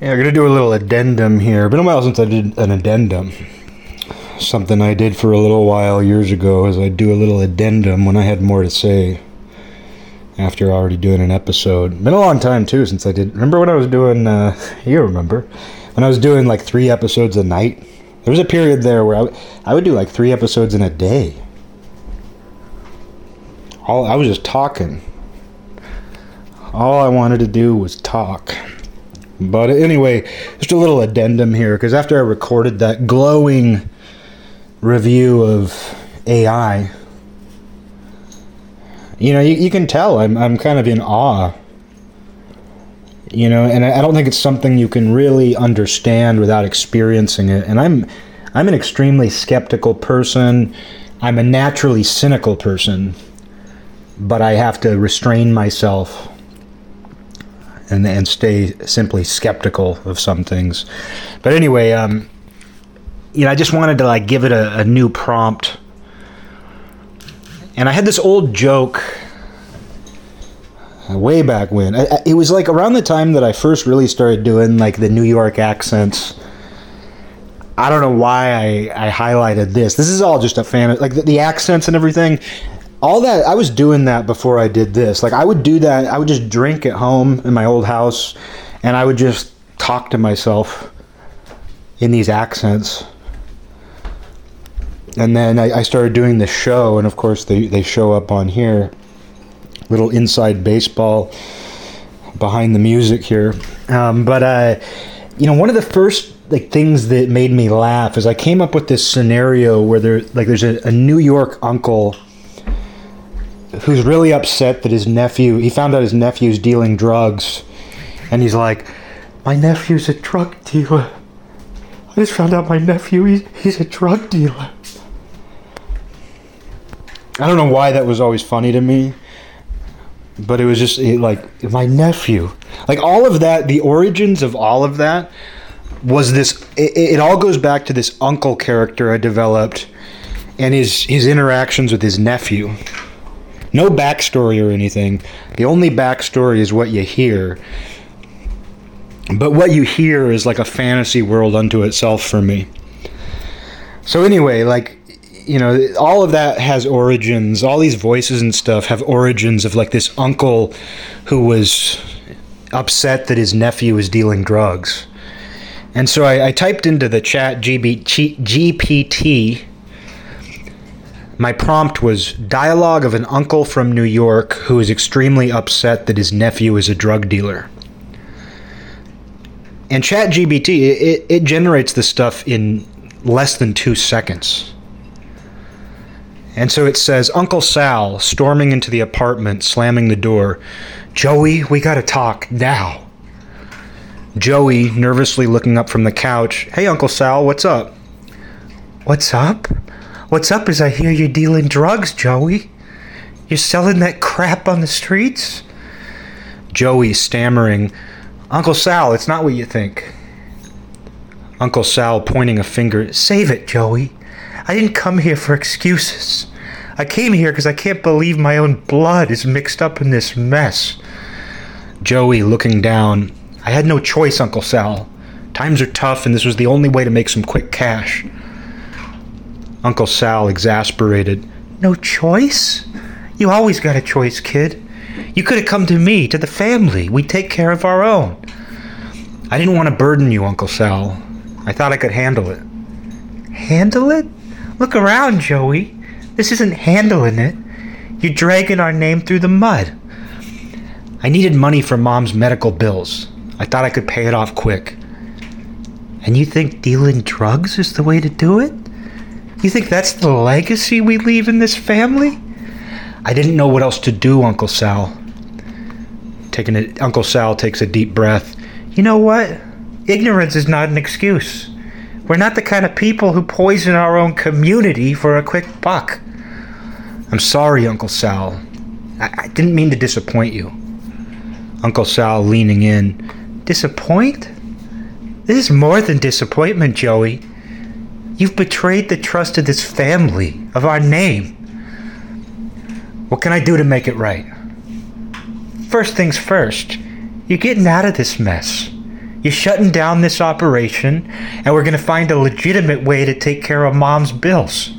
Yeah, we're gonna do a little addendum here. Been a while since I did an addendum. Something I did for a little while years ago is I'd do a little addendum when I had more to say after already doing an episode. Been a long time too since I did. Remember when I was doing? Uh, you remember when I was doing like three episodes a night? There was a period there where I, w- I would do like three episodes in a day. All I was just talking. All I wanted to do was talk. But anyway, just a little addendum here because after I recorded that glowing review of AI, you know, you, you can tell I'm, I'm kind of in awe. You know, and I, I don't think it's something you can really understand without experiencing it. And I'm I'm an extremely skeptical person. I'm a naturally cynical person, but I have to restrain myself and and stay simply skeptical of some things. But anyway, um, you know, I just wanted to like give it a, a new prompt, and I had this old joke uh, way back when. I, I, it was like around the time that I first really started doing like the New York accents. I don't know why I, I highlighted this. This is all just a fan like the, the accents and everything all that I was doing that before I did this. Like I would do that. I would just drink at home in my old house, and I would just talk to myself in these accents. And then I, I started doing the show, and of course they they show up on here. Little inside baseball behind the music here, um, but uh, you know one of the first like things that made me laugh is I came up with this scenario where there like there's a, a New York uncle who's really upset that his nephew he found out his nephew's dealing drugs. And he's like my nephew's a drug dealer. I just found out my nephew he's, he's a drug dealer. I don't know why that was always funny to me but it was just it, like my nephew. Like all of that the origins of all of that was this it, it all goes back to this uncle character i developed and his his interactions with his nephew no backstory or anything. The only backstory is what you hear. But what you hear is like a fantasy world unto itself for me. So, anyway, like, you know, all of that has origins. All these voices and stuff have origins of like this uncle who was upset that his nephew was dealing drugs. And so I, I typed into the chat GPT my prompt was dialogue of an uncle from New York who is extremely upset that his nephew is a drug dealer. And ChatGPT, it, it generates this stuff in less than two seconds. And so it says Uncle Sal storming into the apartment, slamming the door. Joey, we gotta talk now. Joey nervously looking up from the couch. Hey, Uncle Sal, what's up? What's up? What's up is I hear you're dealing drugs, Joey. You're selling that crap on the streets? Joey stammering, Uncle Sal, it's not what you think. Uncle Sal pointing a finger, Save it, Joey. I didn't come here for excuses. I came here because I can't believe my own blood is mixed up in this mess. Joey looking down, I had no choice, Uncle Sal. Times are tough, and this was the only way to make some quick cash. Uncle Sal, exasperated. No choice? You always got a choice, kid. You could have come to me, to the family. We take care of our own. I didn't want to burden you, Uncle Sal. I thought I could handle it. Handle it? Look around, Joey. This isn't handling it. You're dragging our name through the mud. I needed money for Mom's medical bills. I thought I could pay it off quick. And you think dealing drugs is the way to do it? You think that's the legacy we leave in this family? I didn't know what else to do, Uncle Sal. Taking it, Uncle Sal takes a deep breath. You know what? Ignorance is not an excuse. We're not the kind of people who poison our own community for a quick buck. I'm sorry, Uncle Sal. I, I didn't mean to disappoint you. Uncle Sal leaning in. Disappoint? This is more than disappointment, Joey. You've betrayed the trust of this family, of our name. What can I do to make it right? First things first, you're getting out of this mess. You're shutting down this operation, and we're going to find a legitimate way to take care of mom's bills.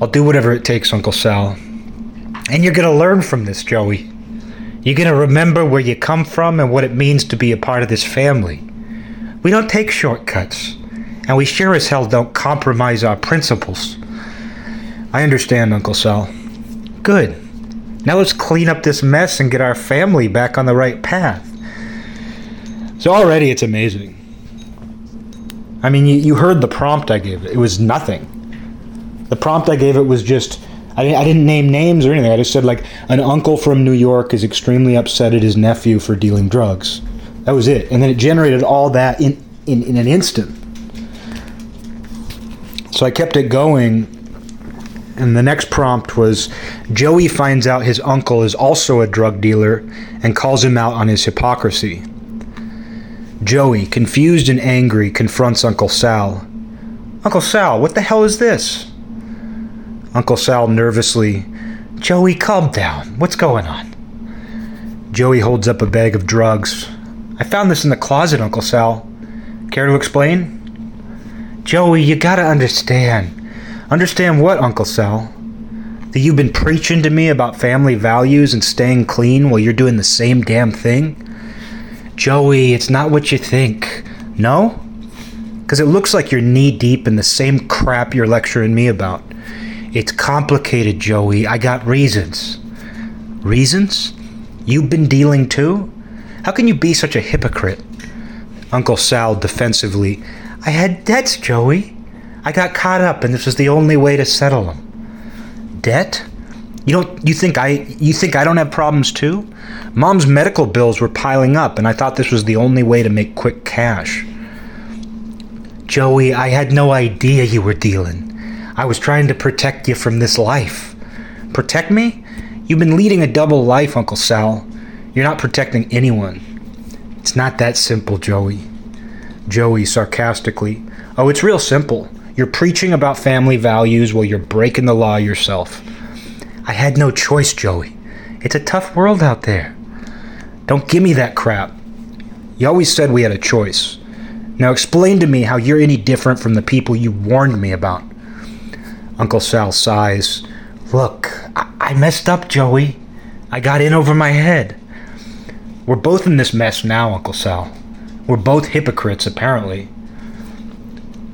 I'll do whatever it takes, Uncle Sal. And you're going to learn from this, Joey. You're going to remember where you come from and what it means to be a part of this family. We don't take shortcuts, and we sure as hell don't compromise our principles. I understand, Uncle Sal. Good. Now let's clean up this mess and get our family back on the right path. So already it's amazing. I mean, you, you heard the prompt I gave it. It was nothing. The prompt I gave it was just I, I didn't name names or anything. I just said like an uncle from New York is extremely upset at his nephew for dealing drugs. That was it. And then it generated all that in, in, in an instant. So I kept it going and the next prompt was Joey finds out his uncle is also a drug dealer and calls him out on his hypocrisy. Joey, confused and angry, confronts Uncle Sal. Uncle Sal, what the hell is this? Uncle Sal nervously, Joey, calm down. What's going on? Joey holds up a bag of drugs. I found this in the closet, Uncle Sal. Care to explain? Joey, you gotta understand. Understand what, Uncle Sal? That you've been preaching to me about family values and staying clean while you're doing the same damn thing? Joey, it's not what you think. No? Because it looks like you're knee deep in the same crap you're lecturing me about. It's complicated, Joey. I got reasons. Reasons? You've been dealing too? How can you be such a hypocrite? Uncle Sal defensively. I had debts, Joey. I got caught up and this was the only way to settle them. Debt? You don't you think I you think I don't have problems too? Mom's medical bills were piling up and I thought this was the only way to make quick cash. Joey, I had no idea you were dealing. I was trying to protect you from this life. Protect me? You've been leading a double life, Uncle Sal. You're not protecting anyone. It's not that simple, Joey. Joey sarcastically. Oh, it's real simple. You're preaching about family values while you're breaking the law yourself. I had no choice, Joey. It's a tough world out there. Don't give me that crap. You always said we had a choice. Now explain to me how you're any different from the people you warned me about. Uncle Sal sighs. Look, I, I messed up, Joey. I got in over my head. We're both in this mess now, Uncle Sal. We're both hypocrites, apparently.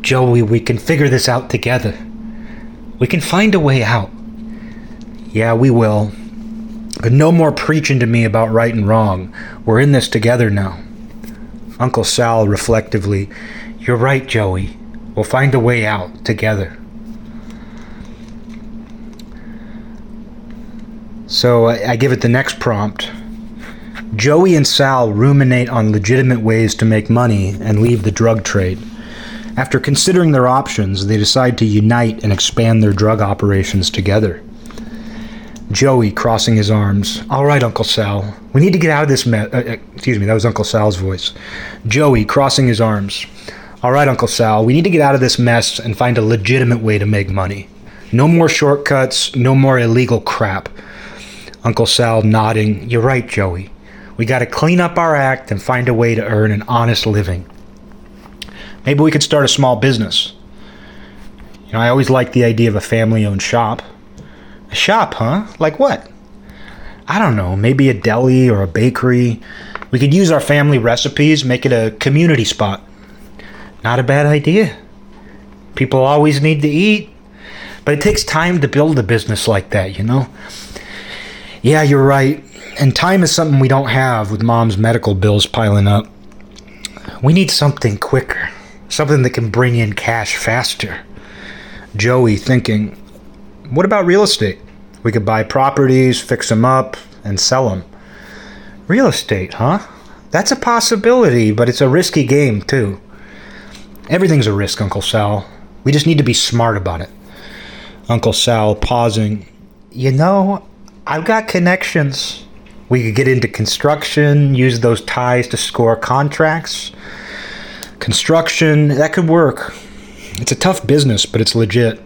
Joey, we can figure this out together. We can find a way out. Yeah, we will. But no more preaching to me about right and wrong. We're in this together now. Uncle Sal reflectively, You're right, Joey. We'll find a way out together. So I, give it the next prompt. Joey and Sal ruminate on legitimate ways to make money and leave the drug trade. After considering their options, they decide to unite and expand their drug operations together. Joey crossing his arms. All right, Uncle Sal. We need to get out of this mess. Uh, uh, excuse me, that was Uncle Sal's voice. Joey crossing his arms. All right, Uncle Sal. We need to get out of this mess and find a legitimate way to make money. No more shortcuts, no more illegal crap. Uncle Sal nodding. You're right, Joey. We got to clean up our act and find a way to earn an honest living. Maybe we could start a small business. You know, I always liked the idea of a family owned shop. A shop, huh? Like what? I don't know, maybe a deli or a bakery. We could use our family recipes, make it a community spot. Not a bad idea. People always need to eat. But it takes time to build a business like that, you know? Yeah, you're right. And time is something we don't have with mom's medical bills piling up. We need something quicker, something that can bring in cash faster. Joey thinking, what about real estate? We could buy properties, fix them up, and sell them. Real estate, huh? That's a possibility, but it's a risky game, too. Everything's a risk, Uncle Sal. We just need to be smart about it. Uncle Sal pausing. You know, I've got connections. We could get into construction, use those ties to score contracts. Construction, that could work. It's a tough business, but it's legit.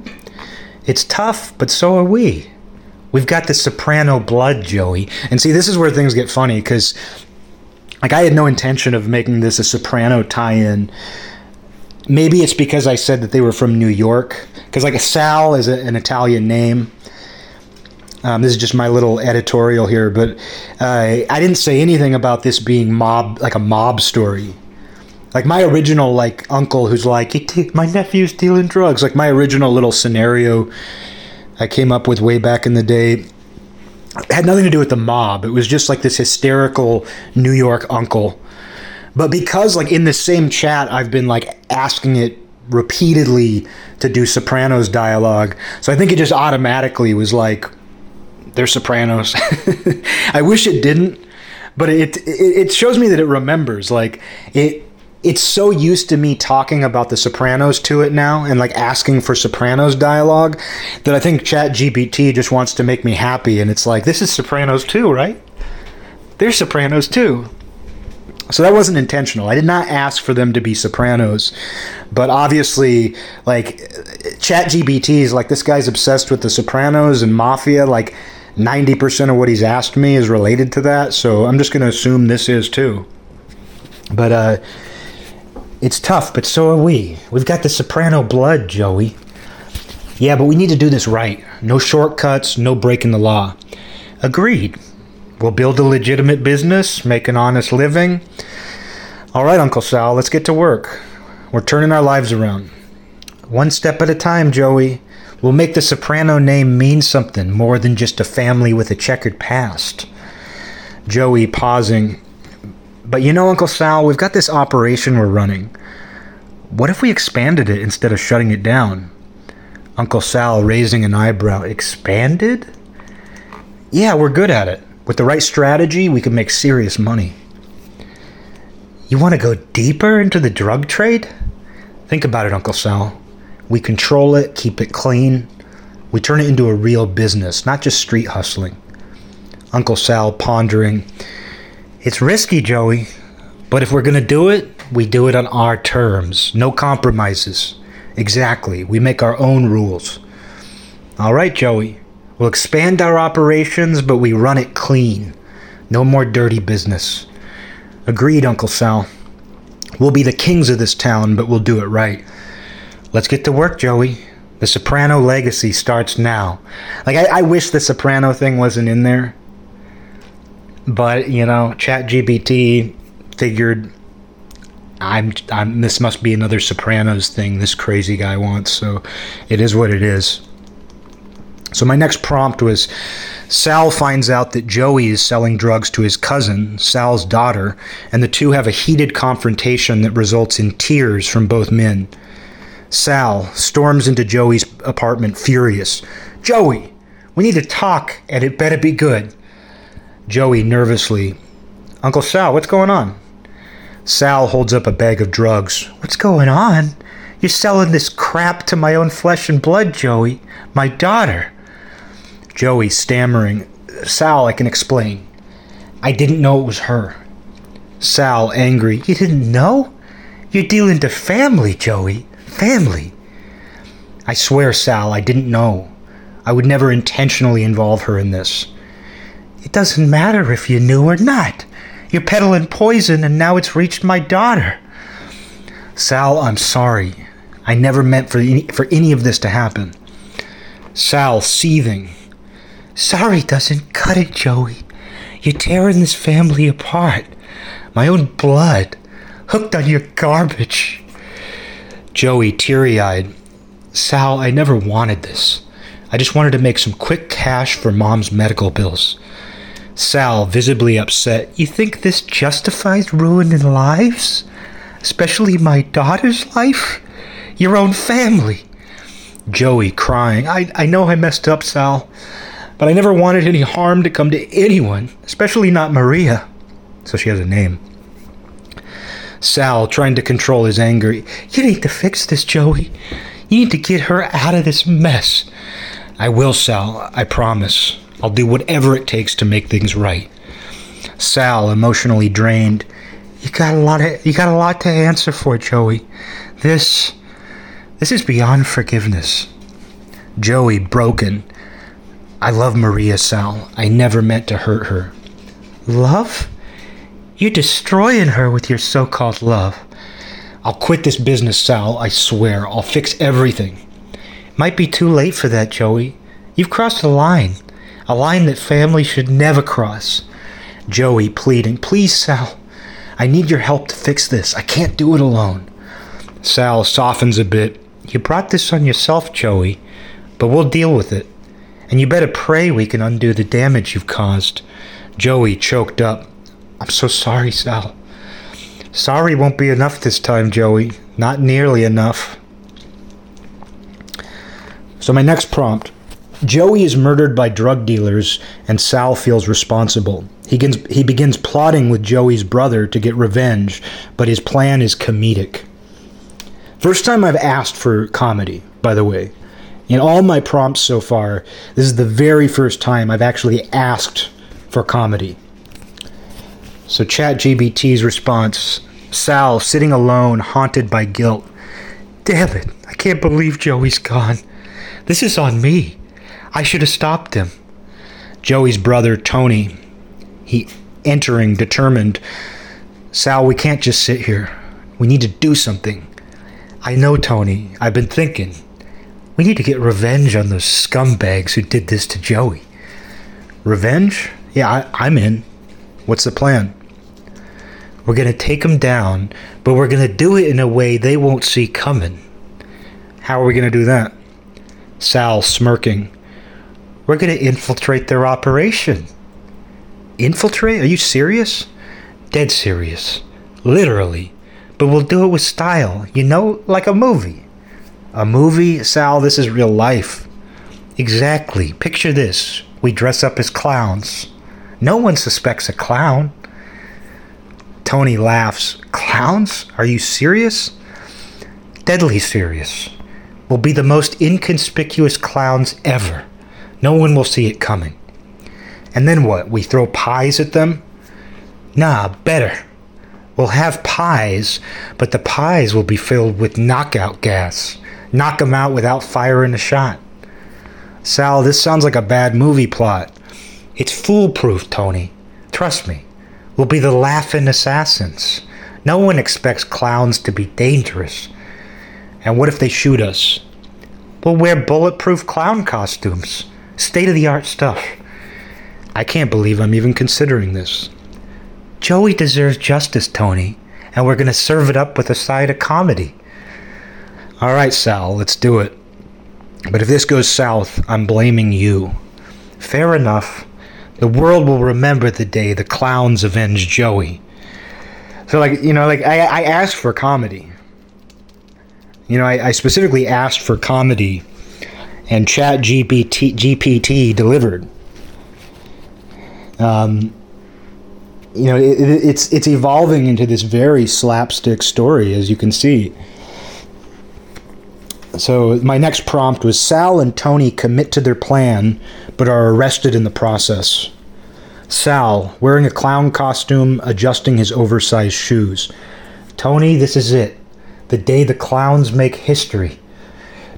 It's tough, but so are we. We've got the soprano blood, Joey. And see, this is where things get funny because like I had no intention of making this a Soprano tie-in. Maybe it's because I said that they were from New York, because like Sal is a, an Italian name. Um, this is just my little editorial here, but uh, I didn't say anything about this being mob, like a mob story. Like my original, like uncle who's like, my nephew's dealing drugs. Like my original little scenario I came up with way back in the day had nothing to do with the mob. It was just like this hysterical New York uncle. But because like in the same chat I've been like asking it repeatedly to do Sopranos dialogue. So I think it just automatically was like they're Sopranos. I wish it didn't, but it, it it shows me that it remembers like it it's so used to me talking about the Sopranos to it now and like asking for Sopranos dialogue that I think Chat GPT just wants to make me happy. And it's like, this is Sopranos too, right? They're Sopranos too. So that wasn't intentional. I did not ask for them to be Sopranos, but obviously, like Chat GPT is like this guy's obsessed with the Sopranos and Mafia. Like ninety percent of what he's asked me is related to that. So I'm just going to assume this is too. But uh, it's tough, but so are we. We've got the soprano blood, Joey. Yeah, but we need to do this right. No shortcuts, no breaking the law. Agreed. We'll build a legitimate business, make an honest living. All right, Uncle Sal, let's get to work. We're turning our lives around. One step at a time, Joey. We'll make the soprano name mean something more than just a family with a checkered past. Joey, pausing, but you know, Uncle Sal, we've got this operation we're running. What if we expanded it instead of shutting it down? Uncle Sal raising an eyebrow. Expanded? Yeah, we're good at it. With the right strategy, we could make serious money. You want to go deeper into the drug trade? Think about it, Uncle Sal. We control it, keep it clean. We turn it into a real business, not just street hustling. Uncle Sal pondering. It's risky, Joey, but if we're going to do it, we do it on our terms. No compromises. Exactly. We make our own rules. All right, Joey. We'll expand our operations, but we run it clean. No more dirty business. Agreed, Uncle Sal. We'll be the kings of this town, but we'll do it right. Let's get to work, Joey. The Soprano legacy starts now. Like, I, I wish the Soprano thing wasn't in there but you know, ChatGPT figured I'm, I'm this must be another Sopranos thing this crazy guy wants. So it is what it is. So my next prompt was Sal finds out that Joey is selling drugs to his cousin, Sal's daughter, and the two have a heated confrontation that results in tears from both men. Sal storms into Joey's apartment furious. Joey, we need to talk, and it better be good. Joey nervously, Uncle Sal, what's going on? Sal holds up a bag of drugs. What's going on? You're selling this crap to my own flesh and blood, Joey. My daughter. Joey stammering. Sal, I can explain. I didn't know it was her. Sal, angry. You didn't know? You're dealing to family, Joey. Family. I swear, Sal, I didn't know. I would never intentionally involve her in this. It doesn't matter if you knew or not. You're peddling poison and now it's reached my daughter. Sal, I'm sorry. I never meant for any, for any of this to happen. Sal, seething. Sorry doesn't cut it, Joey. You're tearing this family apart. My own blood. Hooked on your garbage. Joey, teary eyed. Sal, I never wanted this. I just wanted to make some quick cash for mom's medical bills. Sal, visibly upset. You think this justifies ruining lives? Especially my daughter's life? Your own family? Joey, crying. I, I know I messed up, Sal, but I never wanted any harm to come to anyone, especially not Maria. So she has a name. Sal, trying to control his anger. You need to fix this, Joey. You need to get her out of this mess. I will, Sal. I promise. I'll do whatever it takes to make things right. Sal, emotionally drained. You got a lot of you got a lot to answer for, Joey. This this is beyond forgiveness. Joey, broken. I love Maria Sal. I never meant to hurt her. Love? You're destroying her with your so called love. I'll quit this business, Sal, I swear. I'll fix everything. Might be too late for that, Joey. You've crossed a line. A line that family should never cross. Joey pleading, Please, Sal. I need your help to fix this. I can't do it alone. Sal softens a bit. You brought this on yourself, Joey, but we'll deal with it. And you better pray we can undo the damage you've caused. Joey choked up. I'm so sorry, Sal. Sorry won't be enough this time, Joey. Not nearly enough. So, my next prompt Joey is murdered by drug dealers, and Sal feels responsible. He begins, he begins plotting with Joey's brother to get revenge, but his plan is comedic. First time I've asked for comedy, by the way. In all my prompts so far, this is the very first time I've actually asked for comedy. So, ChatGPT's response Sal sitting alone, haunted by guilt. Damn it, I can't believe Joey's gone. This is on me. I should have stopped him. Joey's brother, Tony, he entering, determined. Sal, we can't just sit here. We need to do something. I know, Tony. I've been thinking. We need to get revenge on those scumbags who did this to Joey. Revenge? Yeah, I, I'm in. What's the plan? We're going to take them down, but we're going to do it in a way they won't see coming. How are we going to do that? Sal smirking. We're going to infiltrate their operation. Infiltrate? Are you serious? Dead serious. Literally. But we'll do it with style, you know, like a movie. A movie? Sal, this is real life. Exactly. Picture this. We dress up as clowns. No one suspects a clown. Tony laughs. Clowns? Are you serious? Deadly serious. We'll be the most inconspicuous clowns ever. No one will see it coming. And then what? We throw pies at them? Nah, better. We'll have pies, but the pies will be filled with knockout gas. Knock 'em out without firing a shot. Sal, this sounds like a bad movie plot. It's foolproof, Tony. Trust me. We'll be the laughing assassins. No one expects clowns to be dangerous. And what if they shoot us? We'll wear bulletproof clown costumes. State of the art stuff. I can't believe I'm even considering this. Joey deserves justice, Tony, and we're going to serve it up with a side of comedy. All right, Sal, let's do it. But if this goes south, I'm blaming you. Fair enough. The world will remember the day the clowns avenged Joey. So, like, you know, like, I, I asked for comedy. You know, I, I specifically asked for comedy and Chat GPT, GPT delivered. Um, you know, it, it's it's evolving into this very slapstick story, as you can see. So my next prompt was Sal and Tony commit to their plan, but are arrested in the process. Sal, wearing a clown costume, adjusting his oversized shoes. Tony, this is it. The day the clowns make history.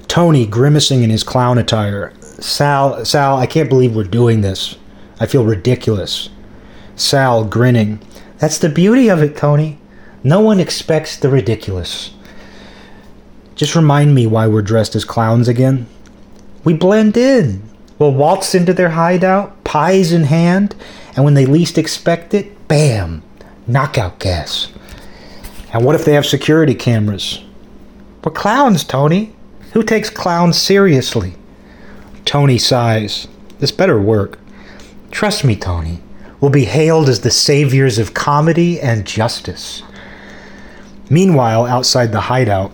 Tony grimacing in his clown attire. Sal, Sal, I can't believe we're doing this. I feel ridiculous. Sal grinning. That's the beauty of it, Tony. No one expects the ridiculous. Just remind me why we're dressed as clowns again. We blend in. We'll waltz into their hideout, pies in hand, and when they least expect it, bam, knockout gas. And what if they have security cameras? We're clowns, Tony. Who takes clowns seriously? Tony sighs. This better work. Trust me, Tony. We'll be hailed as the saviors of comedy and justice. Meanwhile, outside the hideout,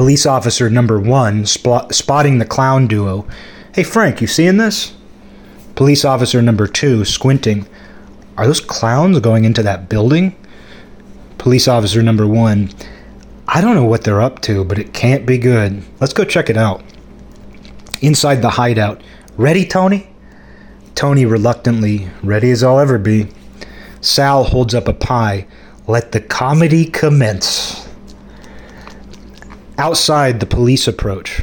police officer number one spot- spotting the clown duo. Hey, Frank, you seeing this? Police officer number two squinting. Are those clowns going into that building? Police officer number one. I don't know what they're up to, but it can't be good. Let's go check it out. Inside the hideout. Ready, Tony? Tony reluctantly, ready as I'll ever be. Sal holds up a pie. Let the comedy commence. Outside, the police approach.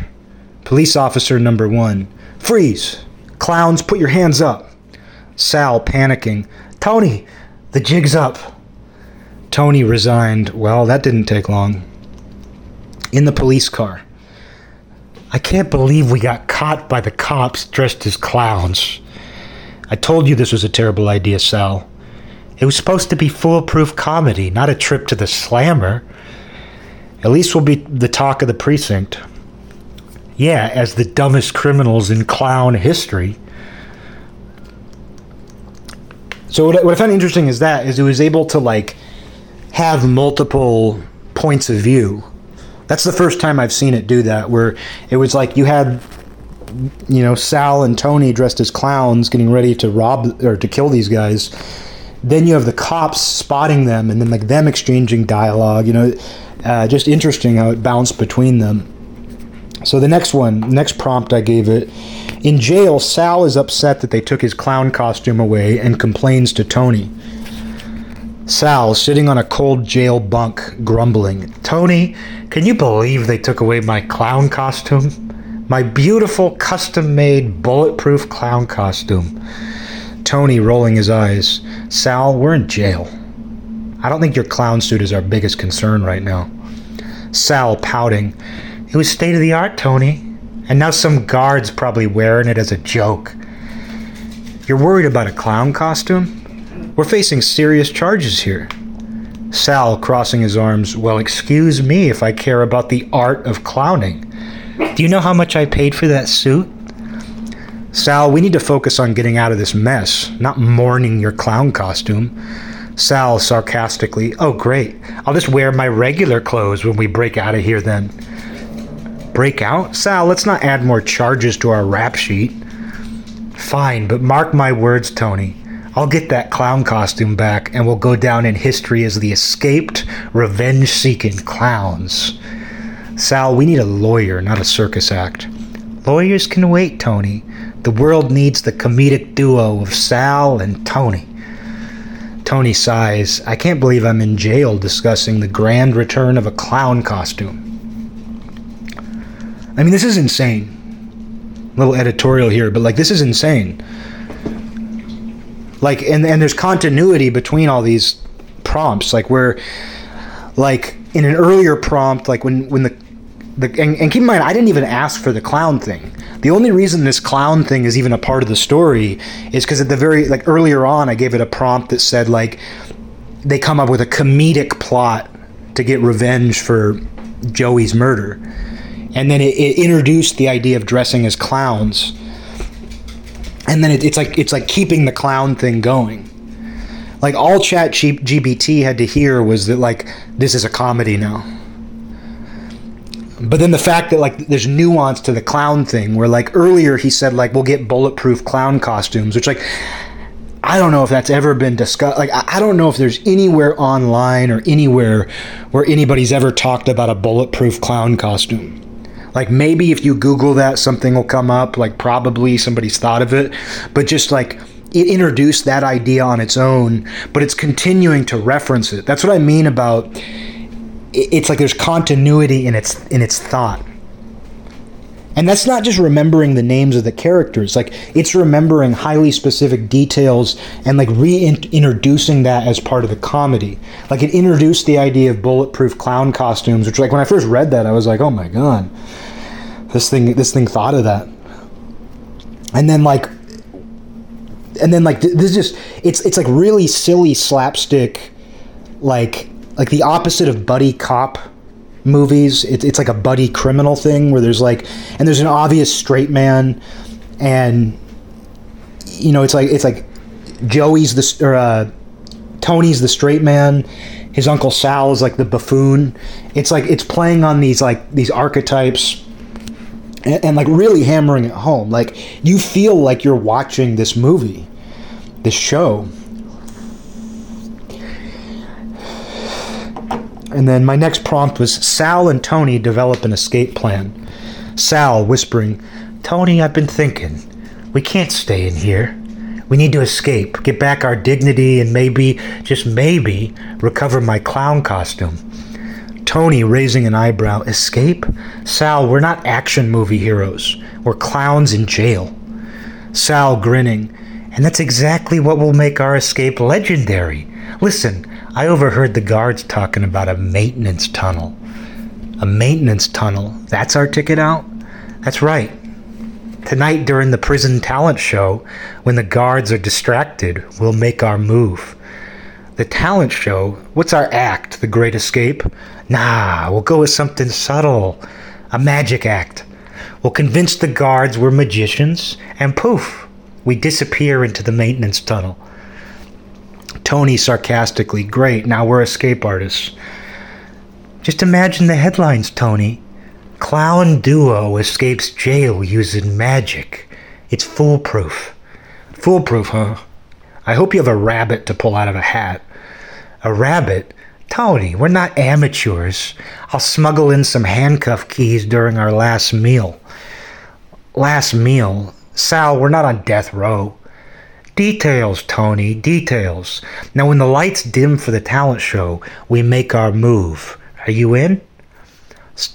Police officer number one. Freeze! Clowns, put your hands up. Sal panicking. Tony, the jig's up. Tony resigned. Well, that didn't take long. In the police car. I can't believe we got caught by the cops dressed as clowns. I told you this was a terrible idea, Sal. It was supposed to be foolproof comedy, not a trip to the slammer. At least we'll be the talk of the precinct. Yeah, as the dumbest criminals in clown history. So what I, what I found interesting is that is it was able to like have multiple points of view. That's the first time I've seen it do that, where it was like you had, you know, Sal and Tony dressed as clowns getting ready to rob or to kill these guys. Then you have the cops spotting them, and then like them exchanging dialogue. You know, uh, just interesting how it bounced between them. So the next one, next prompt I gave it. In jail, Sal is upset that they took his clown costume away and complains to Tony. Sal, sitting on a cold jail bunk, grumbling, Tony, can you believe they took away my clown costume? My beautiful, custom made, bulletproof clown costume. Tony rolling his eyes. Sal, we're in jail. I don't think your clown suit is our biggest concern right now. Sal pouting. It was state of the art, Tony. And now some guard's probably wearing it as a joke. You're worried about a clown costume? We're facing serious charges here. Sal, crossing his arms, Well, excuse me if I care about the art of clowning. Do you know how much I paid for that suit? Sal, we need to focus on getting out of this mess, not mourning your clown costume. Sal, sarcastically, Oh, great. I'll just wear my regular clothes when we break out of here then. Break out? Sal, let's not add more charges to our rap sheet. Fine, but mark my words, Tony. I'll get that clown costume back, and we'll go down in history as the escaped, revenge seeking clowns. Sal, we need a lawyer, not a circus act. Lawyers can wait, Tony. The world needs the comedic duo of Sal and Tony. Tony sighs. I can't believe I'm in jail discussing the grand return of a clown costume. I mean, this is insane. little editorial here, but like, this is insane like and and there's continuity between all these prompts like where like in an earlier prompt like when when the the and, and keep in mind I didn't even ask for the clown thing. The only reason this clown thing is even a part of the story is because at the very like earlier on I gave it a prompt that said like they come up with a comedic plot to get revenge for Joey's murder. And then it, it introduced the idea of dressing as clowns and then it, it's like it's like keeping the clown thing going like all ChatGPT had to hear was that like this is a comedy now but then the fact that like there's nuance to the clown thing where like earlier he said like we'll get bulletproof clown costumes which like i don't know if that's ever been discussed like i don't know if there's anywhere online or anywhere where anybody's ever talked about a bulletproof clown costume like maybe if you Google that, something will come up. Like probably somebody's thought of it, but just like it introduced that idea on its own, but it's continuing to reference it. That's what I mean about it's like there's continuity in its in its thought. And that's not just remembering the names of the characters, like it's remembering highly specific details and like reintroducing that as part of the comedy. Like it introduced the idea of bulletproof clown costumes, which like when I first read that, I was like, oh my god, this thing this thing thought of that. And then like, and then like this is just it's it's like really silly slapstick, like like the opposite of buddy cop movies. It's it's like a buddy criminal thing where there's like, and there's an obvious straight man, and you know, it's like it's like Joey's the or uh, Tony's the straight man. His uncle Sal is like the buffoon. It's like it's playing on these like these archetypes. And, and like really hammering it home. Like you feel like you're watching this movie, this show, And then my next prompt was Sal and Tony develop an escape plan. Sal whispering, Tony, I've been thinking. We can't stay in here. We need to escape, get back our dignity, and maybe, just maybe, recover my clown costume. Tony raising an eyebrow. Escape? Sal, we're not action movie heroes. We're clowns in jail. Sal grinning. And that's exactly what will make our escape legendary. Listen, I overheard the guards talking about a maintenance tunnel. A maintenance tunnel. That's our ticket out? That's right. Tonight, during the prison talent show, when the guards are distracted, we'll make our move. The talent show? What's our act? The Great Escape? Nah, we'll go with something subtle. A magic act. We'll convince the guards we're magicians, and poof, we disappear into the maintenance tunnel. Tony sarcastically, Great, now we're escape artists. Just imagine the headlines, Tony. Clown duo escapes jail using magic. It's foolproof. Foolproof, huh? I hope you have a rabbit to pull out of a hat. A rabbit? Tony, we're not amateurs. I'll smuggle in some handcuff keys during our last meal. Last meal? Sal, we're not on death row. Details, Tony, details. Now, when the lights dim for the talent show, we make our move. Are you in?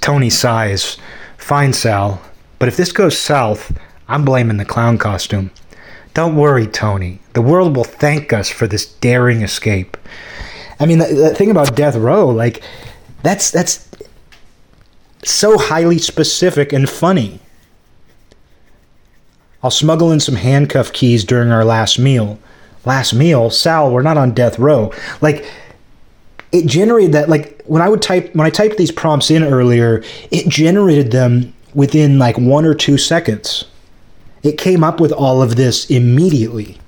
Tony sighs. Fine, Sal. But if this goes south, I'm blaming the clown costume. Don't worry, Tony. The world will thank us for this daring escape. I mean, the, the thing about death row, like, that's that's so highly specific and funny. I'll smuggle in some handcuff keys during our last meal. Last meal, Sal, we're not on death row. Like, it generated that. Like when I would type when I typed these prompts in earlier, it generated them within like one or two seconds. It came up with all of this immediately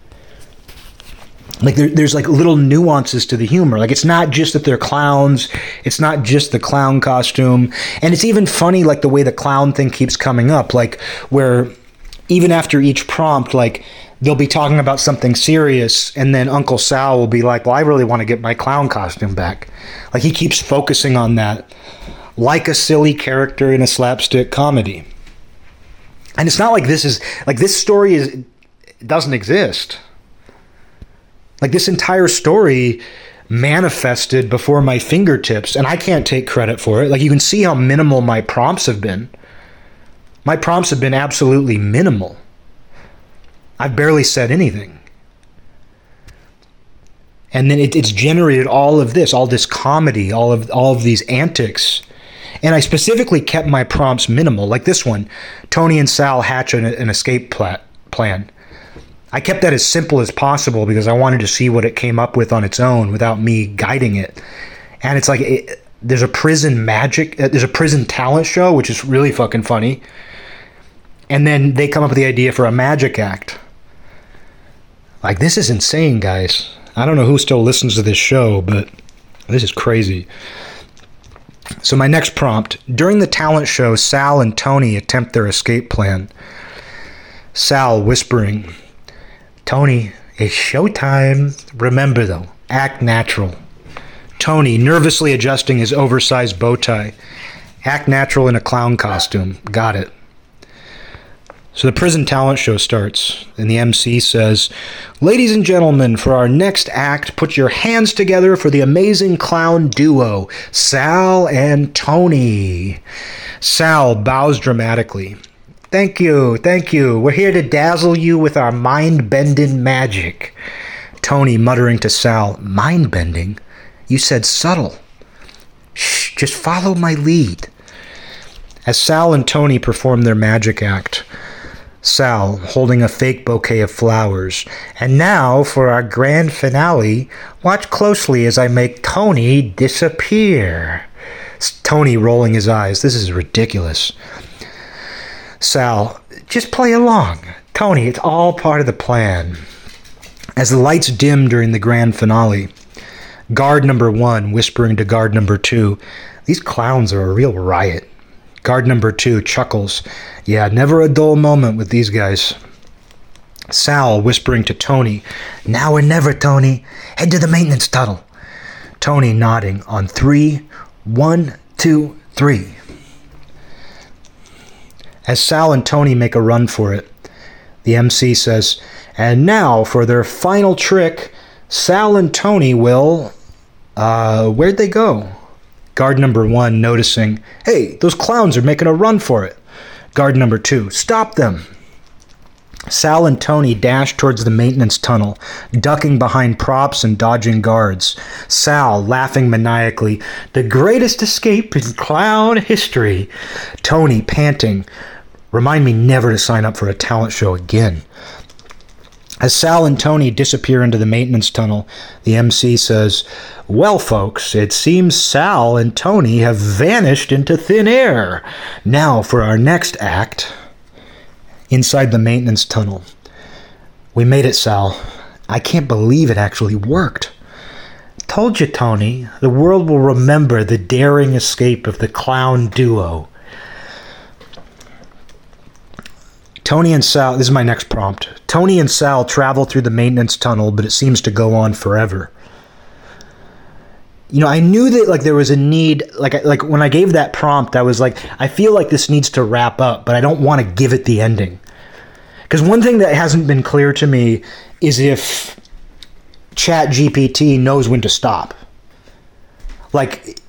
like there, there's like little nuances to the humor like it's not just that they're clowns it's not just the clown costume and it's even funny like the way the clown thing keeps coming up like where even after each prompt like they'll be talking about something serious and then uncle sal will be like well i really want to get my clown costume back like he keeps focusing on that like a silly character in a slapstick comedy and it's not like this is like this story is doesn't exist like this entire story manifested before my fingertips, and I can't take credit for it. Like you can see how minimal my prompts have been. My prompts have been absolutely minimal. I've barely said anything. And then it, it's generated all of this, all this comedy, all of all of these antics. And I specifically kept my prompts minimal, like this one. Tony and Sal hatch an, an escape plat, plan. I kept that as simple as possible because I wanted to see what it came up with on its own without me guiding it. And it's like it, there's a prison magic, uh, there's a prison talent show, which is really fucking funny. And then they come up with the idea for a magic act. Like, this is insane, guys. I don't know who still listens to this show, but this is crazy. So, my next prompt during the talent show, Sal and Tony attempt their escape plan. Sal whispering, Tony, it's showtime. Remember, though, act natural. Tony, nervously adjusting his oversized bow tie. Act natural in a clown costume. Got it. So the prison talent show starts, and the MC says, Ladies and gentlemen, for our next act, put your hands together for the amazing clown duo, Sal and Tony. Sal bows dramatically. Thank you, thank you. We're here to dazzle you with our mind bending magic. Tony muttering to Sal, Mind bending? You said subtle. Shh, just follow my lead. As Sal and Tony perform their magic act, Sal holding a fake bouquet of flowers. And now for our grand finale, watch closely as I make Tony disappear. It's Tony rolling his eyes. This is ridiculous. Sal, just play along. Tony, it's all part of the plan. As the lights dim during the grand finale, guard number one whispering to guard number two, These clowns are a real riot. Guard number two chuckles, Yeah, never a dull moment with these guys. Sal whispering to Tony, Now or never, Tony. Head to the maintenance tunnel. Tony nodding on three, one, two, three. As Sal and Tony make a run for it, the MC says, And now for their final trick, Sal and Tony will. Uh, where'd they go? Guard number one noticing, Hey, those clowns are making a run for it. Guard number two, Stop them. Sal and Tony dash towards the maintenance tunnel, ducking behind props and dodging guards. Sal laughing maniacally, the greatest escape in clown history. Tony panting, remind me never to sign up for a talent show again. As Sal and Tony disappear into the maintenance tunnel, the MC says, Well, folks, it seems Sal and Tony have vanished into thin air. Now for our next act inside the maintenance tunnel. We made it, Sal. I can't believe it actually worked. Told you, Tony, the world will remember the daring escape of the clown duo. Tony and Sal, this is my next prompt. Tony and Sal travel through the maintenance tunnel, but it seems to go on forever. You know, I knew that like there was a need like like when I gave that prompt, I was like I feel like this needs to wrap up, but I don't want to give it the ending. Because one thing that hasn't been clear to me is if ChatGPT knows when to stop. Like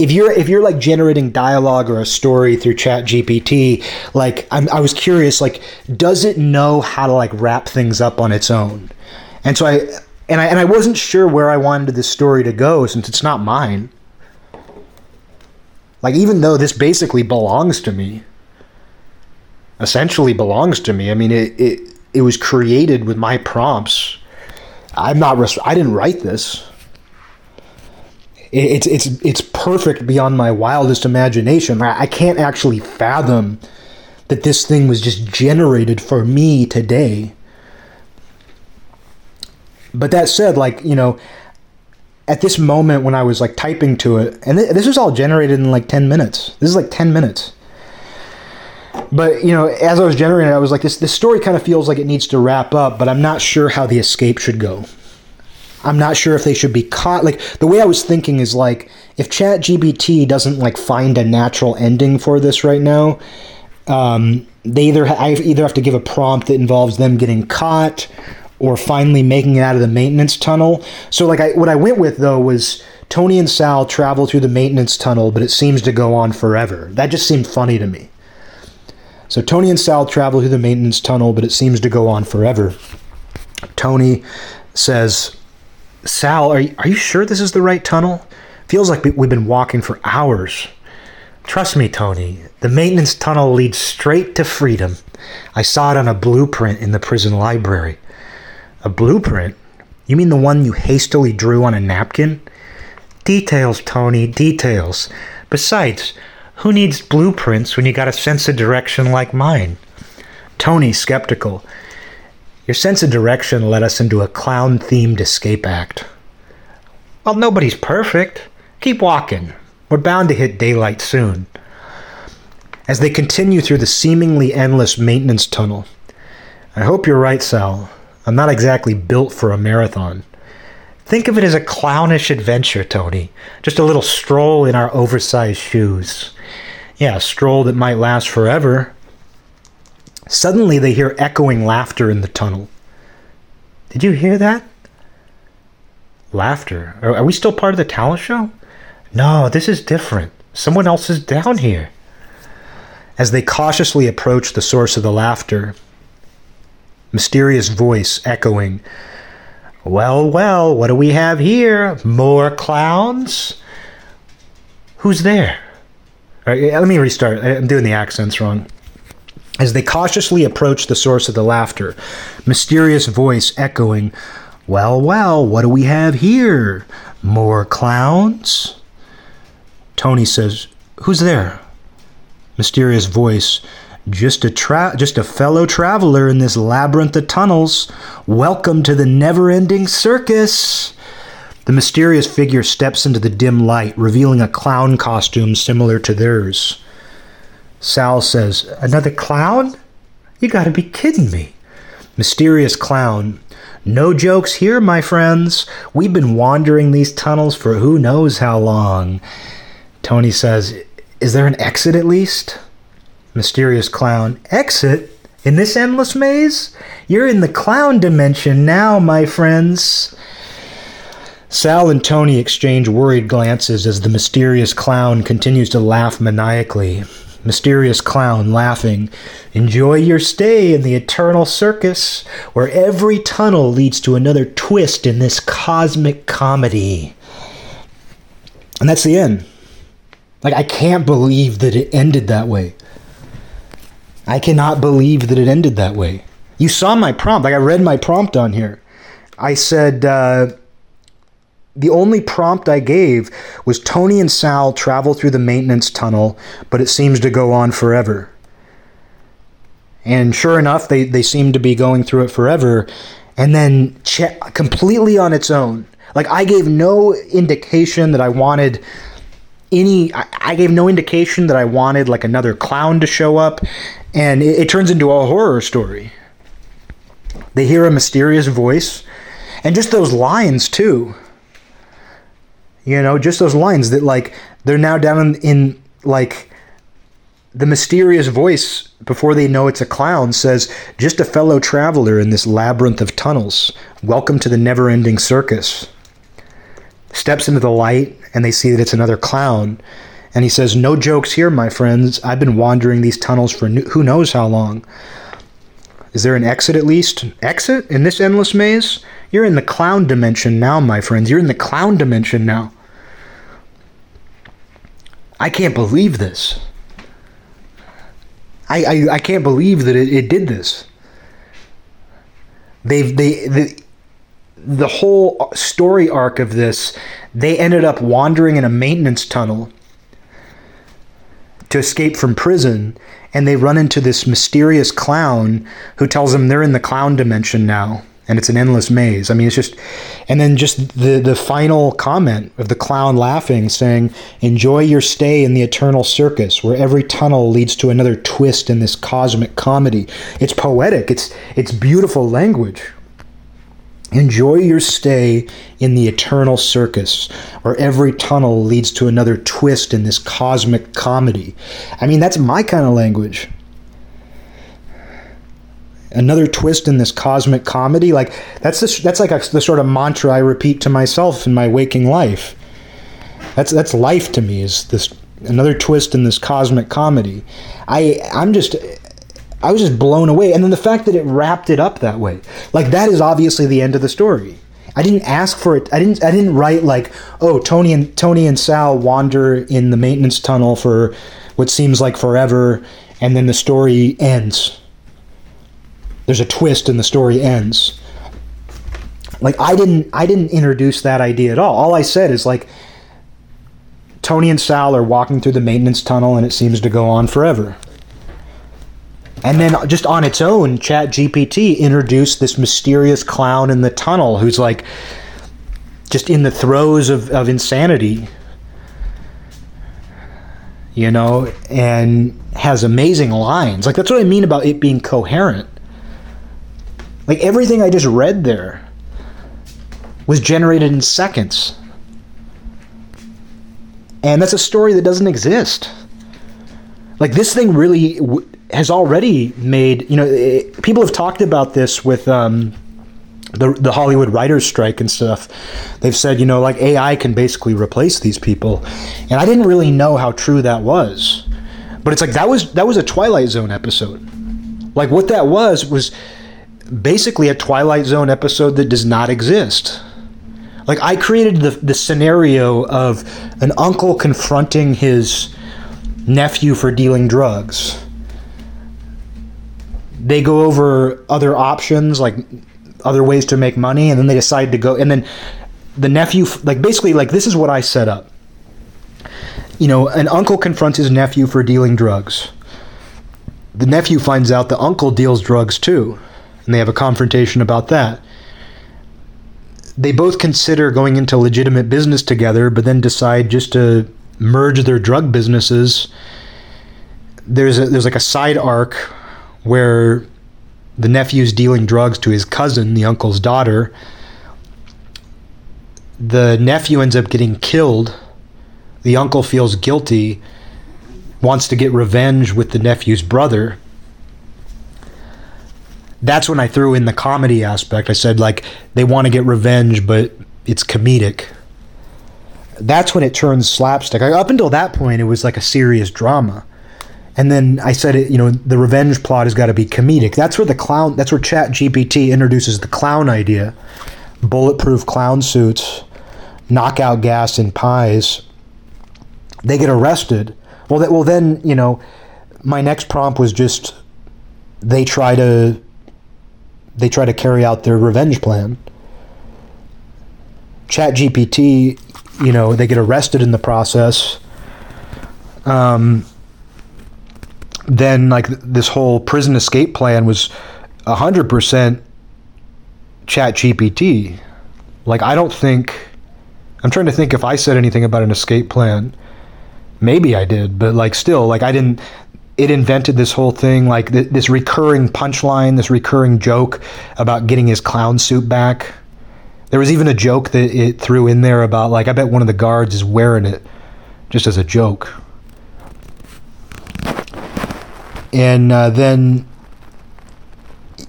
if you're if you're like generating dialogue or a story through ChatGPT like I'm, i was curious like does it know how to like wrap things up on its own? And so i and i and i wasn't sure where i wanted this story to go since it's not mine. Like even though this basically belongs to me essentially belongs to me i mean it it, it was created with my prompts. I'm not i didn't write this it's it's it's perfect beyond my wildest imagination. I, can't actually fathom that this thing was just generated for me today. But that said, like you know, at this moment when I was like typing to it, and th- this was all generated in like ten minutes. This is like ten minutes. But you know, as I was generating, it, I was like, this this story kind of feels like it needs to wrap up, but I'm not sure how the escape should go. I'm not sure if they should be caught. Like the way I was thinking is like if ChatGPT doesn't like find a natural ending for this right now, um, they either ha- I either have to give a prompt that involves them getting caught or finally making it out of the maintenance tunnel. So like I what I went with though was Tony and Sal travel through the maintenance tunnel, but it seems to go on forever. That just seemed funny to me. So Tony and Sal travel through the maintenance tunnel, but it seems to go on forever. Tony says, Sal, are you, are you sure this is the right tunnel? Feels like we've been walking for hours. Trust me, Tony, the maintenance tunnel leads straight to freedom. I saw it on a blueprint in the prison library. A blueprint? You mean the one you hastily drew on a napkin? Details, Tony, details. Besides, who needs blueprints when you got a sense of direction like mine? Tony, skeptical. Your sense of direction led us into a clown themed escape act. Well, nobody's perfect. Keep walking. We're bound to hit daylight soon. As they continue through the seemingly endless maintenance tunnel, I hope you're right, Sal. I'm not exactly built for a marathon. Think of it as a clownish adventure, Tony. Just a little stroll in our oversized shoes. Yeah, a stroll that might last forever, Suddenly, they hear echoing laughter in the tunnel. Did you hear that? Laughter. Are, we still part of the talent show? No, this is different. Someone else is down here. As they cautiously approach the source of the laughter, mysterious voice echoing, Well, well, what do we have here? More clowns? Who's there? Right, let me restart. I'm doing the accents wrong. As they cautiously approach the source of the laughter, mysterious voice echoing, Well, well, what do we have here? More clowns? Tony says, Who's there? Mysterious voice, just a tra- just a fellow traveler in this labyrinth of tunnels. Welcome to the never-ending circus. The mysterious figure steps into the dim light, revealing a clown costume similar to theirs. Sal says, Another clown? You gotta be kidding me. Mysterious clown. No jokes here, my friends. We've been wandering these tunnels for who knows how long. Tony says, Is there an exit at least? Mysterious clown. Exit? In this endless maze? You're in the clown dimension now, my friends. Sal and Tony exchange worried glances as the mysterious clown continues to laugh maniacally. Mysterious clown laughing. Enjoy your stay in the eternal circus, where every tunnel leads to another twist in this cosmic comedy. And that's the end. Like, I can't believe that it ended that way. I cannot believe that it ended that way. You saw my prompt. Like, I read my prompt on here. I said, uh, the only prompt I gave was Tony and Sal travel through the maintenance tunnel, but it seems to go on forever. And sure enough, they, they seem to be going through it forever. And then completely on its own. Like, I gave no indication that I wanted any I, I, gave no indication that I wanted like another clown to show up, and it, it turns into a horror story. They hear a mysterious voice, and just those lines too. You know, just those lines that like they're now down in, in like the mysterious voice before they know it's a clown says, "Just a fellow traveler in this labyrinth of tunnels. Welcome to the never-ending circus." Steps into the light and they see that it's another clown. And he says, No jokes here, my friends. I've been wandering these tunnels for who knows how long. Is there an exit at least? Exit in this endless maze? You're in the clown dimension now, my friends. You're in the clown dimension now. I can't believe this. I, I, I can't believe that it, it did this. They've they, they the whole story arc of this, they ended up wandering in a maintenance tunnel to escape from prison, and they run into this mysterious clown who tells them they're in the clown dimension now, and it's an endless maze. I mean, it's just, and then just the the final comment of the clown laughing, saying, "Enjoy your stay in the eternal circus, where every tunnel leads to another twist in this cosmic comedy." It's poetic. It's it's beautiful language. Enjoy your stay in the eternal circus, where every tunnel leads to another twist in this cosmic comedy. I mean, that's my kind of language. Another twist in this cosmic comedy, like that's the, that's like a, the sort of mantra I repeat to myself in my waking life. That's that's life to me. Is this another twist in this cosmic comedy? I I'm just I was just blown away. And then the fact that it wrapped it up that way. Like that is obviously the end of the story. I didn't ask for it. I didn't I didn't write like, "Oh, Tony and Tony and Sal wander in the maintenance tunnel for what seems like forever and then the story ends." There's a twist and the story ends. Like I didn't I didn't introduce that idea at all. All I said is like Tony and Sal are walking through the maintenance tunnel and it seems to go on forever. And then just on its own, ChatGPT introduced this mysterious clown in the tunnel who's like just in the throes of, of insanity. You know, and has amazing lines. Like that's what I mean about it being coherent. Like everything I just read there was generated in seconds. And that's a story that doesn't exist. Like this thing really w- has already made you know it, people have talked about this with um, the the Hollywood writers strike and stuff. They've said you know like AI can basically replace these people, and I didn't really know how true that was. But it's like that was that was a Twilight Zone episode. Like what that was was basically a Twilight Zone episode that does not exist. Like I created the the scenario of an uncle confronting his nephew for dealing drugs they go over other options like other ways to make money and then they decide to go and then the nephew like basically like this is what I set up. You know an uncle confronts his nephew for dealing drugs. The nephew finds out the uncle deals drugs too and they have a confrontation about that. They both consider going into legitimate business together but then decide just to merge their drug businesses. There's a, there's like a side arc where the nephew's dealing drugs to his cousin, the uncle's daughter. The nephew ends up getting killed. The uncle feels guilty, wants to get revenge with the nephew's brother. That's when I threw in the comedy aspect. I said, like, they want to get revenge, but it's comedic. That's when it turns slapstick. Up until that point, it was like a serious drama And then I said it, you know, the revenge plot has got to be comedic. That's where the clown, that's where ChatGPT introduces the clown idea. Bulletproof clown suits, knockout gas and pies. They get arrested. Well, that, well then, you know, my next prompt was just they try to they try to carry out their revenge plan. ChatGPT, you know, they get arrested in the process. Um, then like this whole prison escape plan was 100% ChatGPT like i don't think i'm trying to think if i said anything about an escape plan. Maybe i did but like still like i didn't it invented this whole thing like th- this recurring punchline this recurring joke about getting his clown suit back. There was even a joke that it threw in there about like i bet one of the guards is wearing it just as a joke and uh, then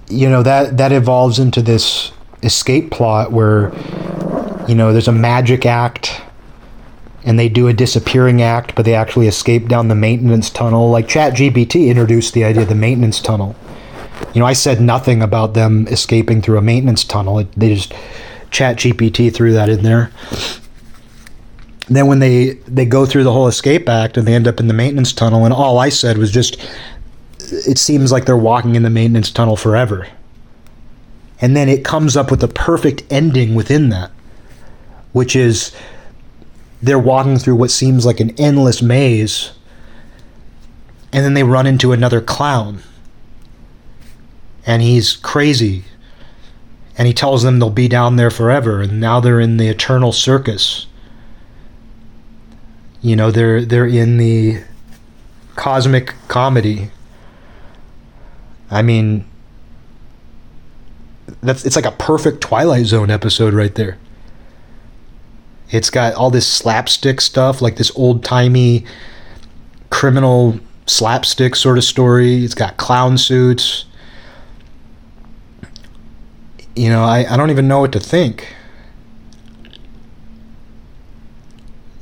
you know that that evolves into this escape plot where you know there's a magic act and they do a disappearing act but they actually escape down the maintenance tunnel. Like ChatGPT introduced the idea of the maintenance tunnel. You know i said nothing about them escaping through a maintenance tunnel. They just ChatGPT threw that in there. Then when they they go through the whole escape act and they end up in the maintenance tunnel and all i said was just it seems like they're walking in the maintenance tunnel forever. And then it comes up with the perfect ending within that, which is they're walking through what seems like an endless maze, and then they run into another clown. And he's crazy. And he tells them they'll be down there forever, and now they're in the eternal circus. You know, they're they're in the cosmic comedy I mean, that's it's like a perfect Twilight Zone episode right there. It's got all this slapstick stuff, like this old timey criminal slapstick sort of story. It's got clown suits. You know, I, I don't even know what to think.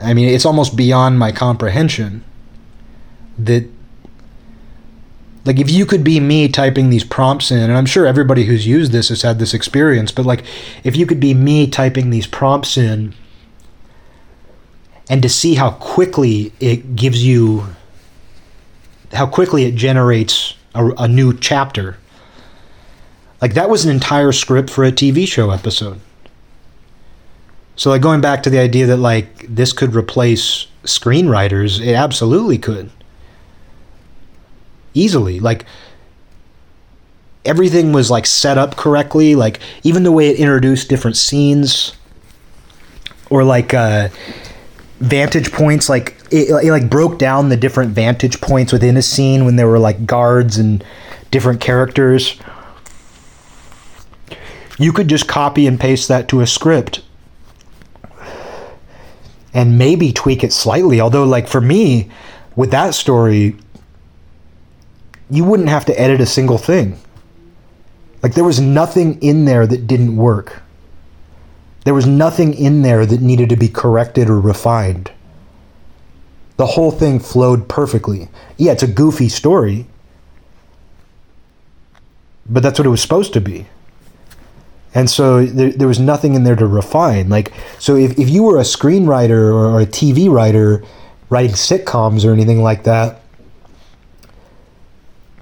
I mean, it's almost beyond my comprehension that like if you could be me typing these prompts in and i'm sure everybody who's used this has had this experience but like if you could be me typing these prompts in and to see how quickly it gives you how quickly it generates a, a new chapter like that was an entire script for a tv show episode. So like going back to the idea that like this could replace screenwriters it absolutely could easily. Like everything was like set up correctly. Like even the way it introduced different scenes or like uh, vantage points. Like it, it like broke down the different vantage points within a scene when there were like guards and different characters. You could just copy and paste that to a script and maybe tweak it slightly. Although, like for me, with that story, you wouldn't have to edit a single thing. Like there was nothing in there that didn't work. There was nothing in there that needed to be corrected or refined. The whole thing flowed perfectly. Yeah, it's a goofy story, but that's what it was supposed to be. And so there, there was nothing in there to refine. Like, so if, if you were a screenwriter or a TV writer writing sitcoms or anything like that,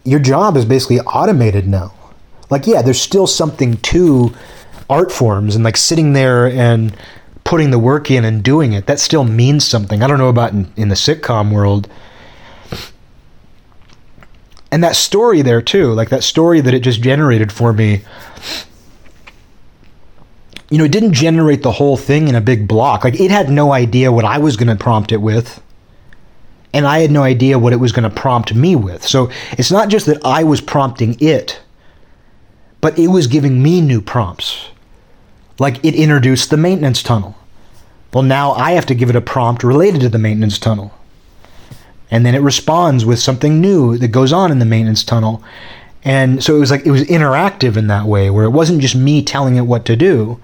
your job is basically automated now. Like, yeah, there's still something to art forms and like sitting there and putting the work in and doing it. That still means something. I don't know about in, in the sitcom world. And that story there too, like that story that it just generated for me. You know, it didn't generate the whole thing in a big block. Like it had no idea what I was going to prompt it with and I had no idea what it was going to prompt me with. So it's not just that I was prompting it, but it was giving me new prompts. Like it introduced the maintenance tunnel. Well, now I have to give it a prompt related to the maintenance tunnel. And then it responds with something new that goes on in the maintenance tunnel. And so it was like it was interactive in that way, where it wasn't just me telling it what to do.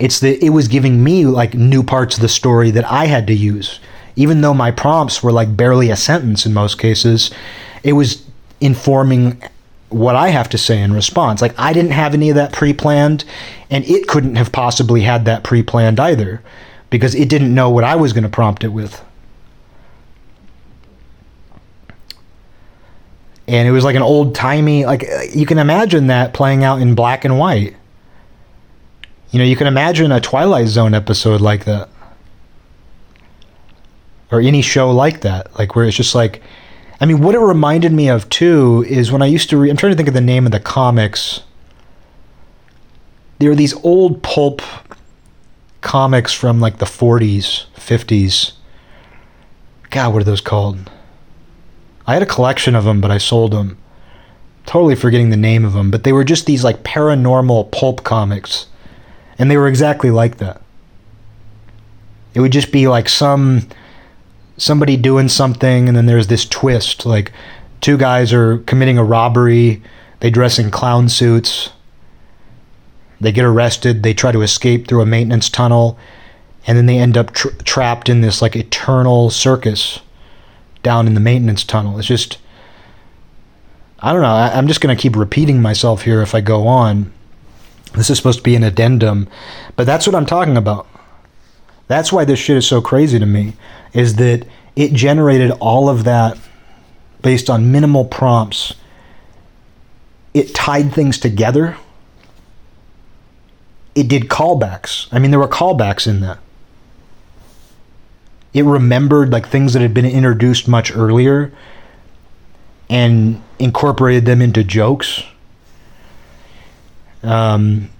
It's that it was giving me like new parts of the story that I had to use even though my prompts were like barely a sentence in most cases, it was informing what I have to say in response. Like I didn't have any of that pre-planned and it couldn't have possibly had that pre-planned either because it didn't know what I was going to prompt it with. And it was like an old-timey like you can imagine that playing out in black and white. You know, you can imagine a Twilight Zone episode like that. Or any show like that, like where it's just like I mean, what it reminded me of too is when I used to read, I'm trying to think of the name of the comics. There were these old pulp comics from like the 40s, 50s. God, what are those called? I had a collection of them, but I sold them. Totally forgetting the name of them, but they were just these like paranormal pulp comics. And they were exactly like that. It would just be like some somebody doing something and then there's this twist like two guys are committing a robbery they dress in clown suits they get arrested they try to escape through a maintenance tunnel and then they end up tra- trapped in this like eternal circus down in the maintenance tunnel. It's just i don't know I, i'm just going to keep repeating myself here if i go on. This is supposed to be an addendum but that's what i'm talking about. That's why this shit is so crazy to me is that it generated all of that based on minimal prompts. It tied things together. It did callbacks. I mean, there were callbacks in that. It remembered like things that had been introduced much earlier and incorporated them into jokes. Um,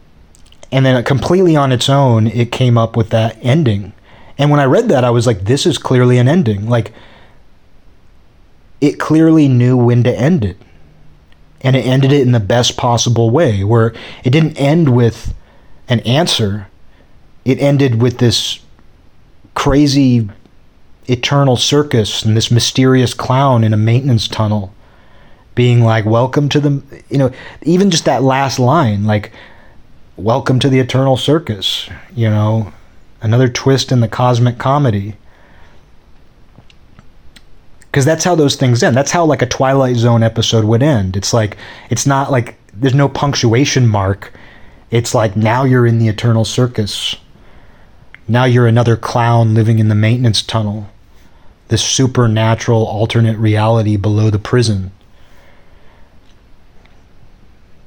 and then completely on its own, it came up with that ending and when I read that, I was like, this is clearly an ending. Like, it clearly knew when to end it. And it ended it in the best possible way, where it didn't end with an answer, it ended with this crazy eternal circus and this mysterious clown in a maintenance tunnel being like, Welcome to the, you know, even just that last line, like, Welcome to the eternal circus, you know another twist in the cosmic comedy. Because that's how those things end. That's how like a Twilight Zone episode would end. It's like it's not like there's no punctuation mark. It's like now you're in the eternal circus. Now you're another clown living in the maintenance tunnel. This supernatural alternate reality below the prison.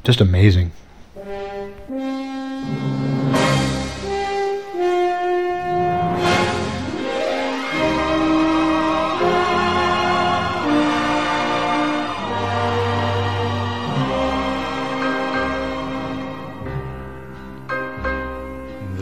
Just amazing.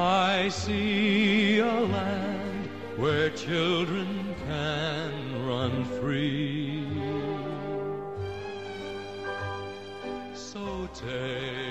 I see a land where children can run free. So take.